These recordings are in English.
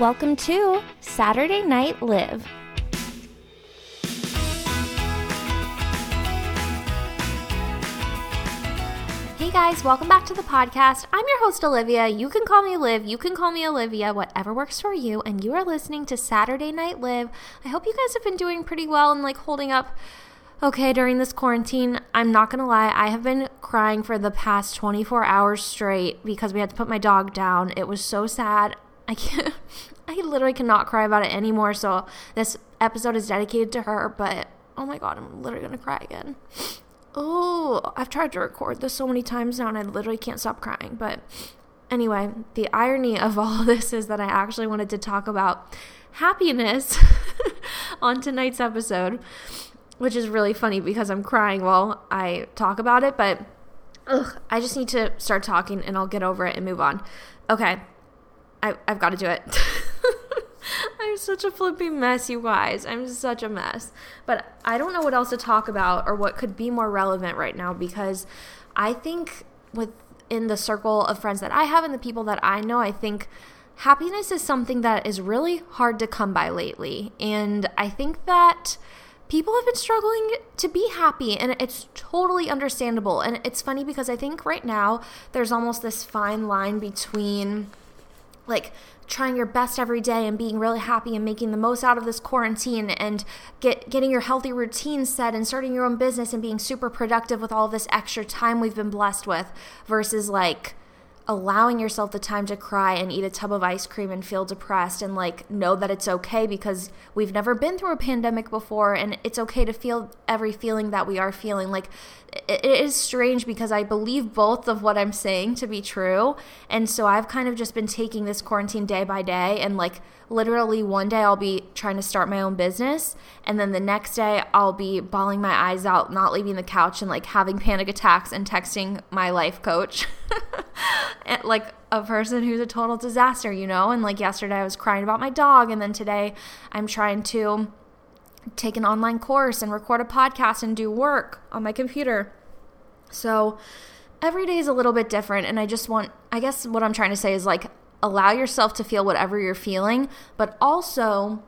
Welcome to Saturday Night Liv. Hey guys, welcome back to the podcast. I'm your host, Olivia. You can call me Liv, you can call me Olivia, whatever works for you. And you are listening to Saturday Night Liv. I hope you guys have been doing pretty well and like holding up okay during this quarantine. I'm not gonna lie, I have been crying for the past 24 hours straight because we had to put my dog down. It was so sad. I can't, I literally cannot cry about it anymore. So this episode is dedicated to her, but oh my god, I'm literally gonna cry again. Oh, I've tried to record this so many times now and I literally can't stop crying. But anyway, the irony of all this is that I actually wanted to talk about happiness on tonight's episode, which is really funny because I'm crying while I talk about it. But ugh, I just need to start talking and I'll get over it and move on. Okay, I, I've got to do it. I'm such a flipping mess, you guys. I'm such a mess. But I don't know what else to talk about or what could be more relevant right now because I think within the circle of friends that I have and the people that I know, I think happiness is something that is really hard to come by lately. And I think that people have been struggling to be happy and it's totally understandable. And it's funny because I think right now there's almost this fine line between like trying your best every day and being really happy and making the most out of this quarantine and get getting your healthy routine set and starting your own business and being super productive with all this extra time we've been blessed with versus like allowing yourself the time to cry and eat a tub of ice cream and feel depressed and like know that it's okay because we've never been through a pandemic before and it's okay to feel every feeling that we are feeling like it is strange because I believe both of what I'm saying to be true. And so I've kind of just been taking this quarantine day by day. And like literally one day I'll be trying to start my own business. And then the next day I'll be bawling my eyes out, not leaving the couch and like having panic attacks and texting my life coach. Eh, like a person who's a total disaster, you know? And like yesterday I was crying about my dog. And then today I'm trying to take an online course and record a podcast and do work on my computer. So every day is a little bit different. And I just want, I guess what I'm trying to say is like, allow yourself to feel whatever you're feeling, but also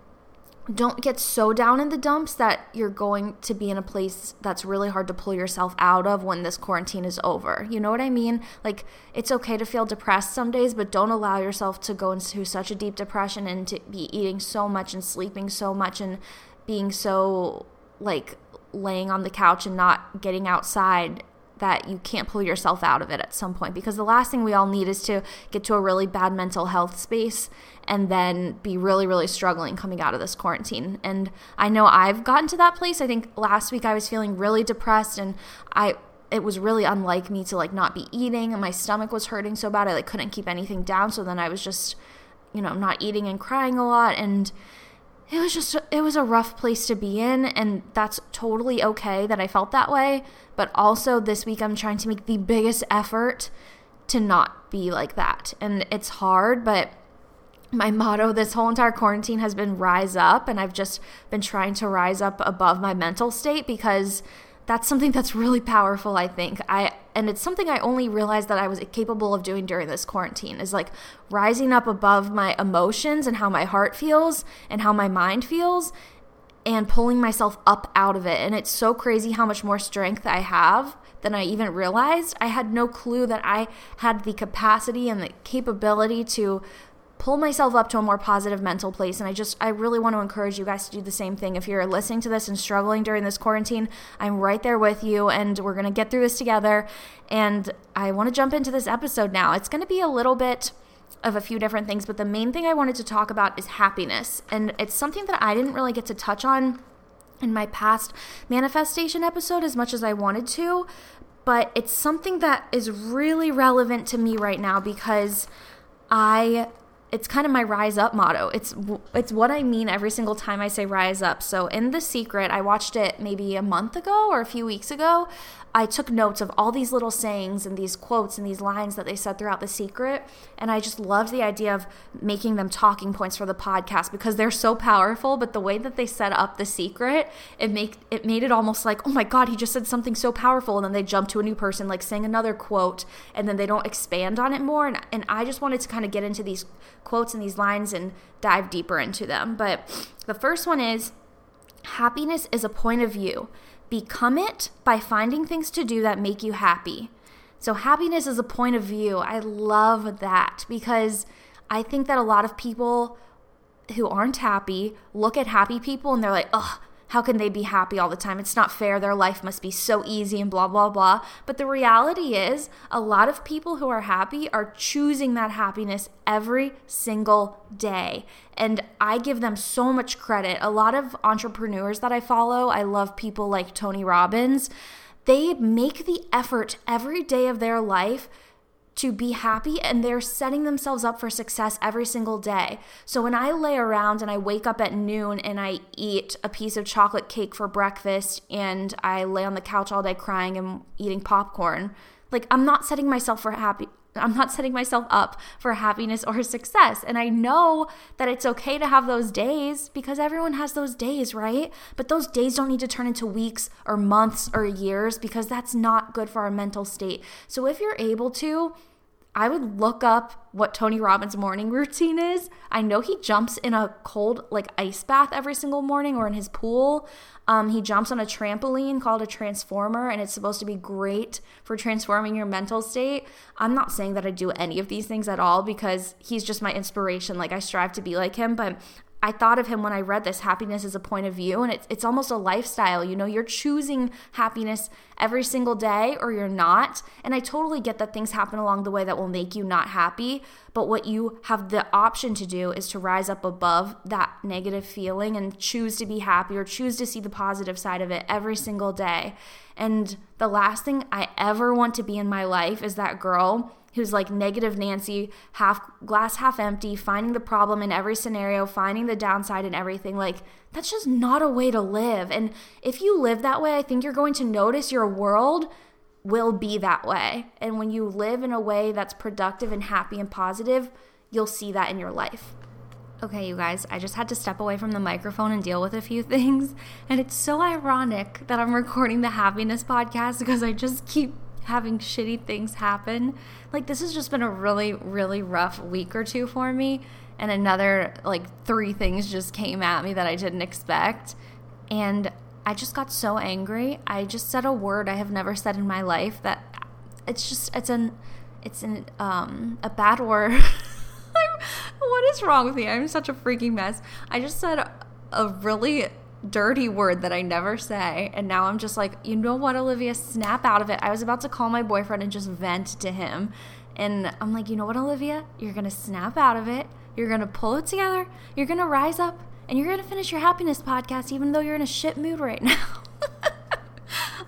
don't get so down in the dumps that you're going to be in a place that's really hard to pull yourself out of when this quarantine is over. You know what I mean? Like, it's okay to feel depressed some days, but don't allow yourself to go into such a deep depression and to be eating so much and sleeping so much and being so like laying on the couch and not getting outside that you can't pull yourself out of it at some point because the last thing we all need is to get to a really bad mental health space and then be really really struggling coming out of this quarantine. And i know i've gotten to that place. I think last week i was feeling really depressed and i it was really unlike me to like not be eating and my stomach was hurting so bad. I like couldn't keep anything down. So then i was just you know not eating and crying a lot. And it was just it was a rough place to be in and that's totally okay that I felt that way. But also this week I'm trying to make the biggest effort to not be like that. And it's hard but my motto this whole entire quarantine has been rise up. And I've just been trying to rise up above my mental state because that's something that's really powerful i think. I and it's something i only realized that i was capable of doing during this quarantine is like rising up above my emotions and how my heart feels and how my mind feels and pulling myself up out of it. And it's so crazy how much more strength i have than i even realized. I had no clue that i had the capacity and the capability to pull myself up to a more positive mental place. And I just, I really want to encourage you guys to do the same thing. If you're listening to this and struggling during this quarantine, I'm right there with you, and we're going to get through this together. And I want to jump into this episode now. It's going to be a little bit of a few different things, but the main thing I wanted to talk about is happiness. And it's something that I didn't really get to touch on in my past manifestation episode as much as I wanted to, but it's something that is really relevant to me right now because I it's kind of my rise up motto. It's it's what I mean every single time I say rise up. So in The Secret, I watched it maybe a month ago or a few weeks ago. I took notes of all these little sayings and these quotes and these lines that they said throughout The Secret. And I just loved the idea of making them talking points for the podcast because they're so powerful. But the way that they set up The Secret, it make it made it almost like, oh my God, he just said something so powerful. And then they jump to a new person, like saying another quote, and then they don't expand on it more. And, and I just wanted to kind of get into these quotes and these lines and dive deeper into them. But the first one is happiness is a point of view. Become it by finding things to do that make you happy. So, happiness is a point of view. I love that because I think that a lot of people who aren't happy look at happy people and they're like, oh, how can they be happy all the time? It's not fair. Their life must be so easy and blah, blah, blah. But the reality is, a lot of people who are happy are choosing that happiness every single day. And I give them so much credit. A lot of entrepreneurs that I follow, I love people like Tony Robbins. They make the effort every day of their life to be happy and they're setting themselves up for success every single day. So when I lay around and I wake up at noon and I eat a piece of chocolate cake for breakfast and I lay on the couch all day crying and eating popcorn, like I'm not setting myself for happy I'm not setting myself up for happiness or success. And I know that it's okay to have those days because everyone has those days, right? But those days don't need to turn into weeks or months or years because that's not good for our mental state. So if you're able to, I would look up what Tony Robbins' morning routine is. I know he jumps in a cold, like ice bath every single morning or in his pool. Um, he jumps on a trampoline called a transformer, and it's supposed to be great for transforming your mental state. I'm not saying that I do any of these things at all because he's just my inspiration. Like, I strive to be like him, but I thought of him when I read this happiness is a point of view, and it's, it's almost a lifestyle. You know, you're choosing happiness every single day or you're not. And I totally get that things happen along the way that will make you not happy. But what you have the option to do is to rise up above that negative feeling and choose to be happy or choose to see the positive side of it every single day. And the last thing I ever want to be in my life is that girl who's like negative Nancy, half glass half empty, finding the problem in every scenario, finding the downside in everything. Like that's just not a way to live. And if you live that way, I think you're going to notice your world will be that way. And when you live in a way that's productive and happy and positive, you'll see that in your life. Okay, you guys, I just had to step away from the microphone and deal with a few things. And it's so ironic that I'm recording the happiness podcast because I just keep having shitty things happen. Like this has just been a really really rough week or two for me and another like three things just came at me that I didn't expect and I just got so angry. I just said a word I have never said in my life that it's just it's an it's an um a bad word. what is wrong with me? I'm such a freaking mess. I just said a really dirty word that I never say. And now I'm just like, you know what, Olivia, snap out of it. I was about to call my boyfriend and just vent to him. And I'm like, you know what, Olivia? You're going to snap out of it. You're going to pull it together. You're going to rise up and you're going to finish your happiness podcast, even though you're in a shit mood right now.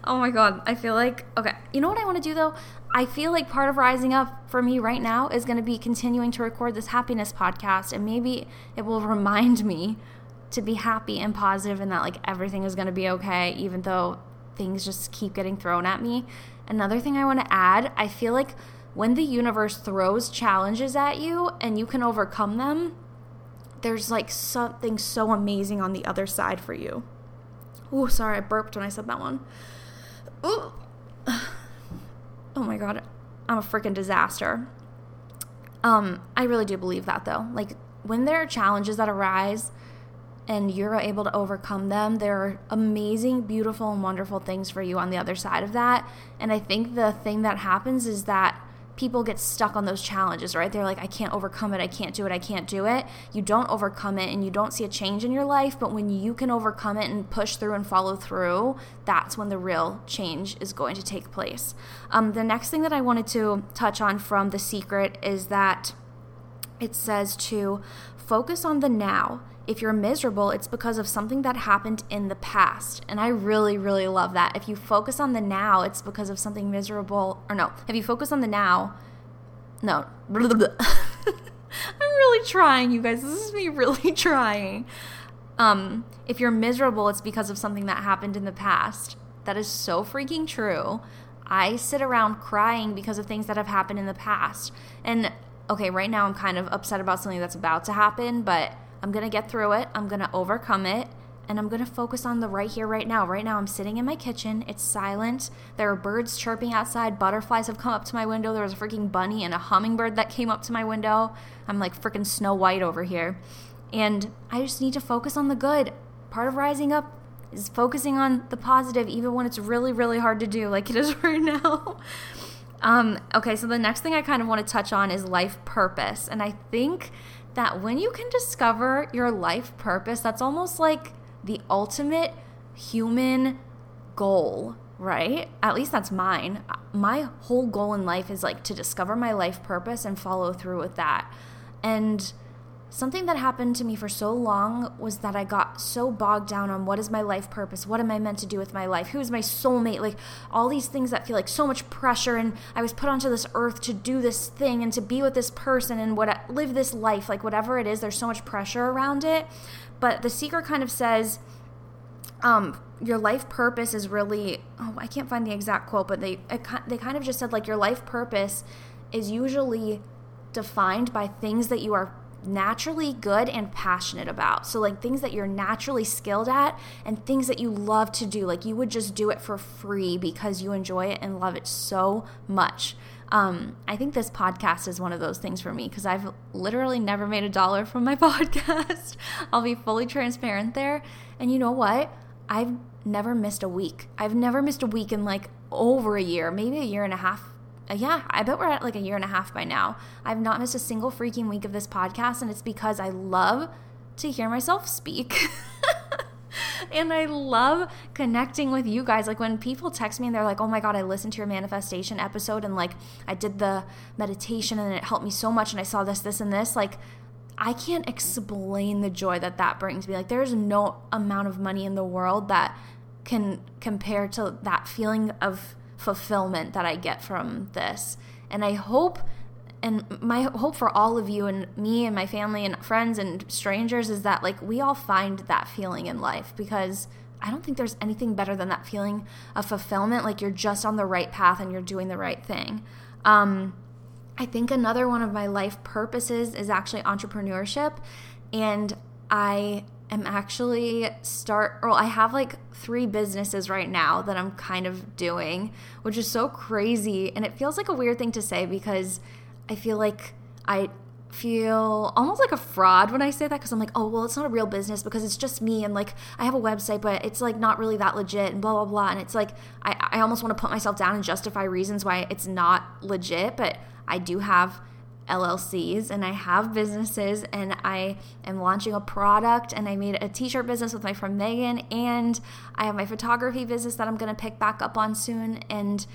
oh my God. I feel like, okay, you know what I want to do though? I feel like part of rising up for me right now is going to be continuing to record this happiness podcast. And maybe it will remind me to be happy and positive and that like everything is going to be okay even though things just keep getting thrown at me. Another thing I want to add, I feel like when the universe throws challenges at you and you can overcome them, there's like something so amazing on the other side for you. Oh, sorry, I burped when I said that one. Ooh. Oh my god, I'm a freaking disaster. Um, I really do believe that though. Like when there are challenges that arise, and you're able to overcome them, there are amazing, beautiful, and wonderful things for you on the other side of that. And I think the thing that happens is that people get stuck on those challenges, right? They're like, I can't overcome it, I can't do it, I can't do it. You don't overcome it and you don't see a change in your life, but when you can overcome it and push through and follow through, that's when the real change is going to take place. Um, the next thing that I wanted to touch on from The Secret is that it says to focus on the now if you're miserable, it's because of something that happened in the past. And I really, really love that. If you focus on the now, it's because of something miserable. Or no, if you focus on the now, no. I'm really trying, you guys. This is me really trying. Um, if you're miserable, it's because of something that happened in the past. That is so freaking true. I sit around crying because of things that have happened in the past. And okay, right now I'm kind of upset about something that's about to happen, but I'm going to get through it. I'm going to overcome it. And I'm going to focus on the right here, right now. Right now, I'm sitting in my kitchen. It's silent. There are birds chirping outside. Butterflies have come up to my window. There was a freaking bunny and a hummingbird that came up to my window. I'm like freaking Snow White over here. And I just need to focus on the good. Part of rising up is focusing on the positive, even when it's really, really hard to do, like it is right now. um, okay, so the next thing I kind of want to touch on is life purpose. And I think that when you can discover your life purpose, that's almost like the ultimate human goal, right? At least that's mine. My whole goal in life is like to discover my life purpose and follow through with that. And Something that happened to me for so long was that I got so bogged down on what is my life purpose? What am I meant to do with my life? Who is my soulmate? Like all these things that feel like so much pressure and I was put onto this earth to do this thing and to be with this person and what live this life, like whatever it is, there's so much pressure around it. But the secret kind of says um your life purpose is really oh, I can't find the exact quote, but they they kind of just said like your life purpose is usually defined by things that you are naturally good and passionate about. So, like things that you're naturally skilled at and things that you love to do. Like you would just do it for free because you enjoy it and love it so much. Um, I think this podcast is one of those things for me because I've literally never made a dollar from my podcast. I'll be fully transparent there. And you know what? I've never missed a week. I've never missed a week in like over a year, maybe a year and a half uh, yeah, I bet we're at like a year and a half by now. I've not missed a single freaking week of this podcast, and it's because I love to hear myself speak. and I love connecting with you guys. Like when people text me and they're like, oh my God, I listened to your manifestation episode and like I did the meditation and it helped me so much and I saw this, this, and this. Like, I can't explain the joy that that brings me. Like, there's no amount of money in the world that can compare to that feeling of fulfillment that I get from this. And I hope and my hope for all of you and me and my family and friends and strangers is that like we all find that feeling in life because I don't think there's anything better than that feeling of fulfillment like you're just on the right path and you're doing the right thing. Um, I think another one of my life purposes is actually entrepreneurship and I am actually start or I have like three businesses right now that I'm kind of doing, which is so crazy and it feels like a weird thing to say because I feel like I feel almost like a fraud when I say that because I'm like, oh, well, it's not a real business because it's just me and like I have a website, but it's like not really that legit and blah, blah, blah. And it's like, I, I almost want to put myself down and justify reasons why it's not legit, but I do have LLCs and I have businesses and I am launching a product and I made a t-shirt business with my friend Megan and I have my photography business that I'm going to pick back up on soon and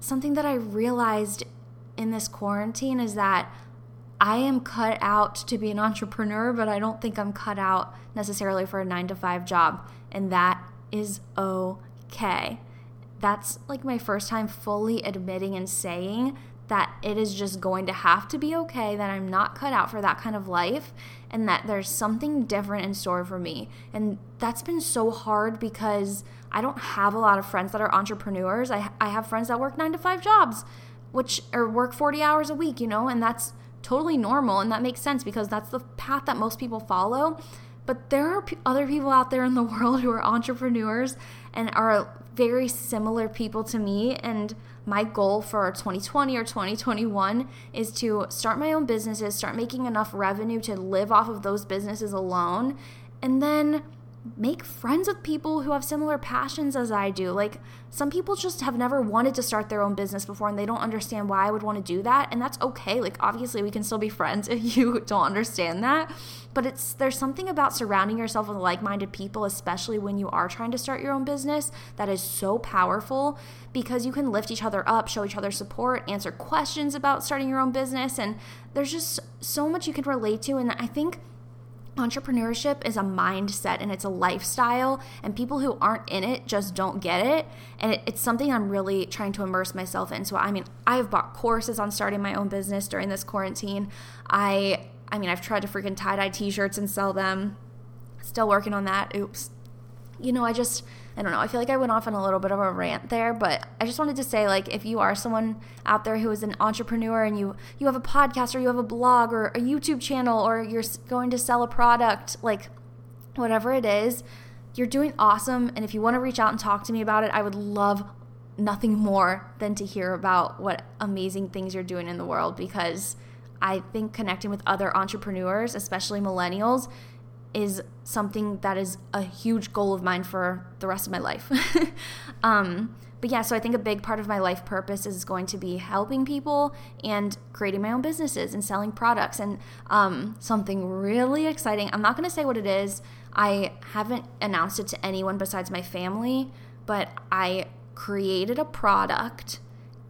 something that I realized in this quarantine is that I am cut out to be an entrepreneur but I don't think I'm cut out necessarily for a 9 to 5 job and that is okay. That's like my first time fully admitting and saying that it is just going to have to be okay, that I'm not cut out for that kind of life, and that there's something different in store for me. And that's been so hard because I don't have a lot of friends that are entrepreneurs. I, I have friends that work nine to five jobs, which or work 40 hours a week, you know, and that's totally normal. And that makes sense because that's the path that most people follow. But there are p- other people out there in the world who are entrepreneurs and are very similar people to me. And my goal for 2020 or 2021 is to start my own businesses, start making enough revenue to live off of those businesses alone, and then make friends with people who have similar passions as I do. Like some people just have never wanted to start their own business before and they don't understand why I would want to do that, and that's okay. Like obviously we can still be friends if you don't understand that. But it's there's something about surrounding yourself with like-minded people, especially when you are trying to start your own business, that is so powerful because you can lift each other up, show each other support, answer questions about starting your own business and there's just so much you can relate to and I think entrepreneurship is a mindset and it's a lifestyle and people who aren't in it just don't get it. And it, it's something i'm really trying to immerse myself in. So i mean i've bought courses on starting my own business during this quarantine. I i mean i've tried to freaking tie-dye t-shirts and sell them. Still working on that. Oops. You know i just I don't know. I feel like I went off on a little bit of a rant there, but I just wanted to say like if you are someone out there who is an entrepreneur and you you have a podcast or you have a blog or a YouTube channel or you're going to sell a product, like whatever it is, you're doing awesome and if you want to reach out and talk to me about it, I would love nothing more than to hear about what amazing things you're doing in the world because I think connecting with other entrepreneurs, especially millennials, is something that is a huge goal of mine for the rest of my life. um, but yeah, so I think a big part of my life purpose is going to be helping people and creating my own businesses and selling products. And um, something really exciting, I'm not going to say what it is. I haven't announced it to anyone besides my family, but I created a product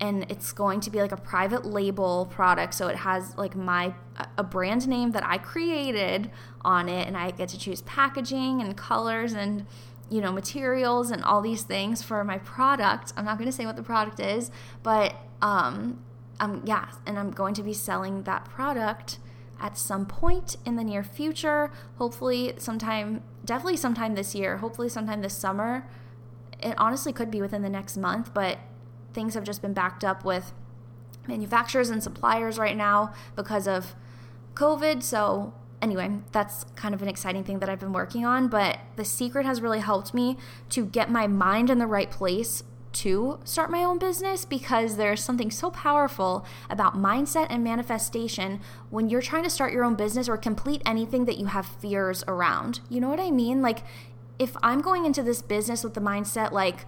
and it's going to be like a private label product so it has like my a brand name that I created on it and I get to choose packaging and colors and you know materials and all these things for my product. I'm not going to say what the product is, but um um yeah, and I'm going to be selling that product at some point in the near future, hopefully sometime definitely sometime this year, hopefully sometime this summer. It honestly could be within the next month, but things have just been backed up with manufacturers and suppliers right now because of COVID. So, anyway, that's kind of an exciting thing that I've been working on. But the secret has really helped me to get my mind in the right place to start my own business because there's something so powerful about mindset and manifestation when you're trying to start your own business or complete anything that you have fears around. You know what I mean? Like, if I'm going into this business with the mindset, like,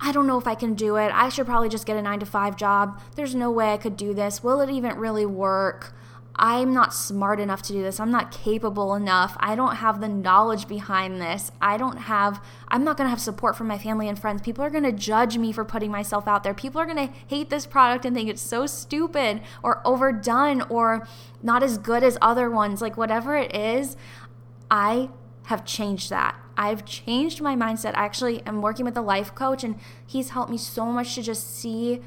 I don't know if I can do it. I should probably just get a nine to five job. There's no way I could do this. Will it even really work? I'm not smart enough to do this. I'm not capable enough. I don't have the knowledge behind this. I don't have, I'm not going to have support from my family and friends. People are going to judge me for putting myself out there. People are going to hate this product and think it's so stupid or overdone or not as good as other ones. Like, whatever it is, I have changed that. I've changed my mindset. I actually am working with a life coach, and he's helped me so much to just see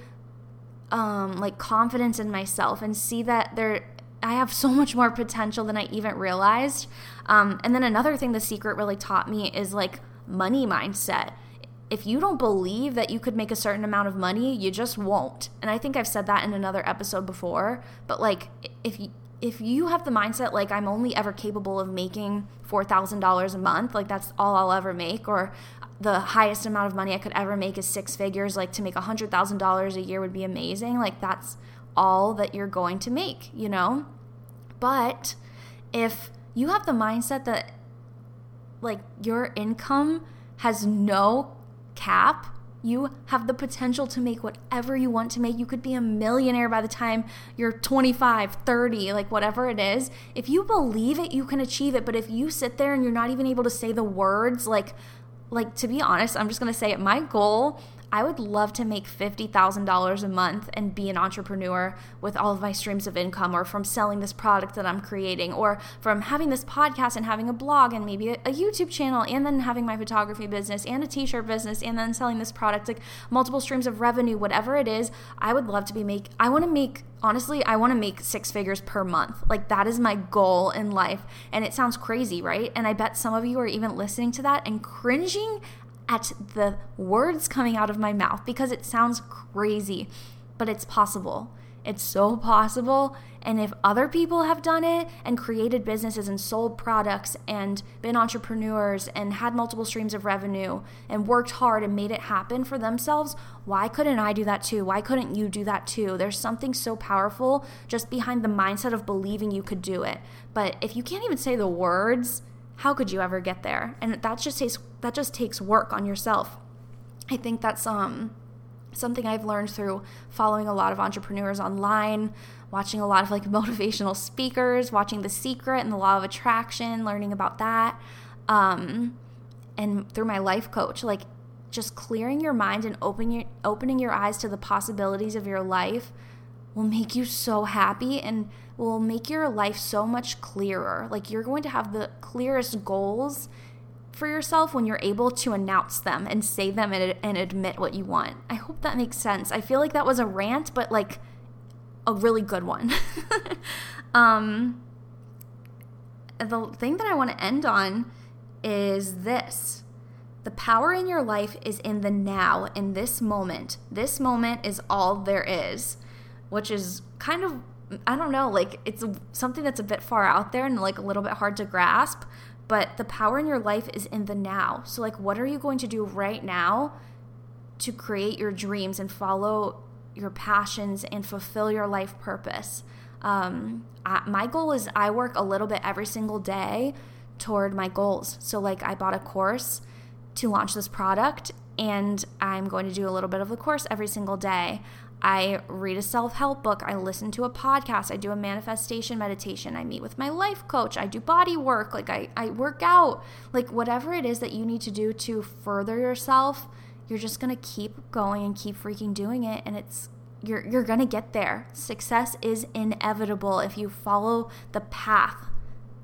um, like confidence in myself and see that there I have so much more potential than I even realized. Um, and then another thing the secret really taught me is like money mindset. If you don't believe that you could make a certain amount of money, you just won't. And I think I've said that in another episode before, but like if you if you have the mindset like I'm only ever capable of making $4,000 a month, like that's all I'll ever make or the highest amount of money I could ever make is six figures, like to make $100,000 a year would be amazing. Like that's all that you're going to make, you know? But if you have the mindset that like your income has no cap, you have the potential to make whatever you want to make. You could be a millionaire by the time you're 25, 30, like whatever it is. If you believe it, you can achieve it. But if you sit there and you're not even able to say the words, like, like to be honest, I'm just going to say it. My goal I would love to make $50,000 a month and be an entrepreneur with all of my streams of income, or from selling this product that I'm creating, or from having this podcast and having a blog and maybe a, YouTube channel, and then having my photography business and a t shirt business, and then selling this product, like multiple streams of revenue, whatever it is. I would love to be make, I want to make honestly, I want to make six figures per month. Like, that is my goal in life. And it sounds crazy, right? And I bet some of you are even listening to that and cringing at the words coming out of my mouth because it sounds crazy, but it's possible. It's so possible. And if other people have done it and created businesses and sold products and been entrepreneurs and had multiple streams of revenue and worked hard and made it happen for themselves, why couldn't I do that too? Why couldn't you do that too? There's something so powerful just behind the mindset of believing you could do it. But if you can't even say the words, how could you ever get there? And that just takes that just takes work on yourself. I think that's um something I've learned through following a lot of entrepreneurs online, watching a lot of like motivational speakers, watching The Secret and the Law of Attraction, learning about that. Um, and through my life coach, like just clearing your mind and opening your, opening your eyes to the possibilities of your life will make you so happy and will make your life so much clearer. Like you're going to have the clearest goals for yourself when you're able to announce them and say them and, and admit what you want. I hope that makes sense. I feel like that was a rant, but like a really good one. um, the thing that I want to end on is this The power in your life is in the now, in this moment. This moment is all there is, which is kind of, I don't know, like it's something that's a bit far out there and like a little bit hard to grasp. But the power in your life is in the now. So, like, what are you going to do right now to create your dreams and follow your passions and fulfill your life purpose? Um, I, my goal is I work a little bit every single day toward my goals. So, like, I bought a course to launch this product, and I'm going to do a little bit of the course every single day. I read a self help book. I listen to a podcast. I do a manifestation meditation. I meet with my life coach. I do body work. Like, I, I work out. Like, whatever it is that you need to do to further yourself, you're just going to keep going and keep freaking doing it. And it's, you're, you're going to get there. Success is inevitable if you follow the path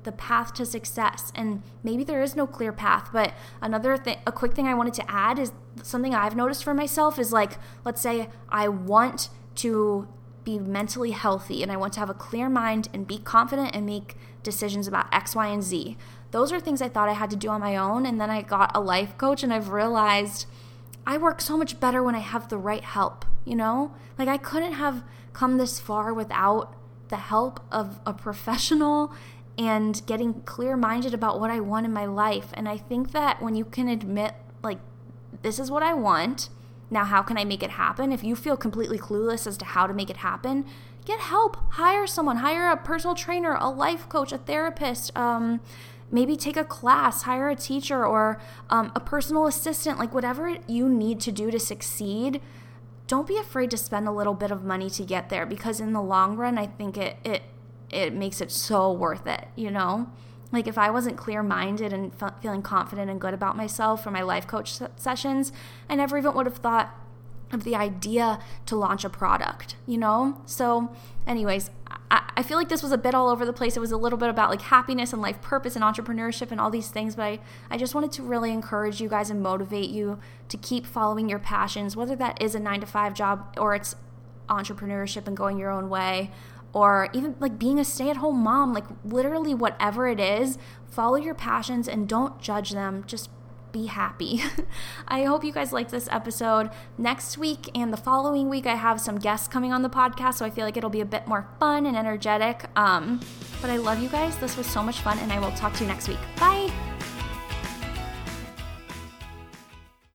the path to success. And maybe there is no clear path, but another thing, a quick thing I wanted to add is something I've noticed for myself is like, let's say I want to be mentally healthy and I want to have a clear mind and be confident and make decisions about X, Y, and Z. Those are things I thought I had to do on my own. And then I got a life coach and I've realized I work so much better when I have the right help, you know? Like I couldn't have come this far without the help of a professional and getting clear minded about what I want in my life. And I think that when you can admit, like, this is what I want, now how can I make it happen? If you feel completely clueless as to how to make it happen, get help. Hire someone, hire a personal trainer, a life coach, a therapist. Um, maybe take a class, hire a teacher or um, a personal assistant, like whatever you need to do to succeed. Don't be afraid to spend a little bit of money to get there because in the long run, I think it, it it makes it so worth it, you know? Like if I wasn't clear minded and feeling confident and good about myself for my life coach sessions, I never even would have thought of the idea to launch a product, you know? So, anyways, I, I feel like this was a bit all over the place. It was a little bit about like happiness and life purpose and entrepreneurship and all these things, but I, I just wanted to really encourage you guys and motivate you to keep following your passions, whether that is a nine to five job or it's entrepreneurship and going your own way or even like being a stay at home mom, like literally whatever it is, follow your passions and don't judge them. Just be happy. I hope you guys liked this episode. Next week and the following week, I have some guests coming on the podcast, so I feel like it'll be a bit more fun and energetic. Um, but I love you guys. This was so much fun, and I will talk to you next week. Bye.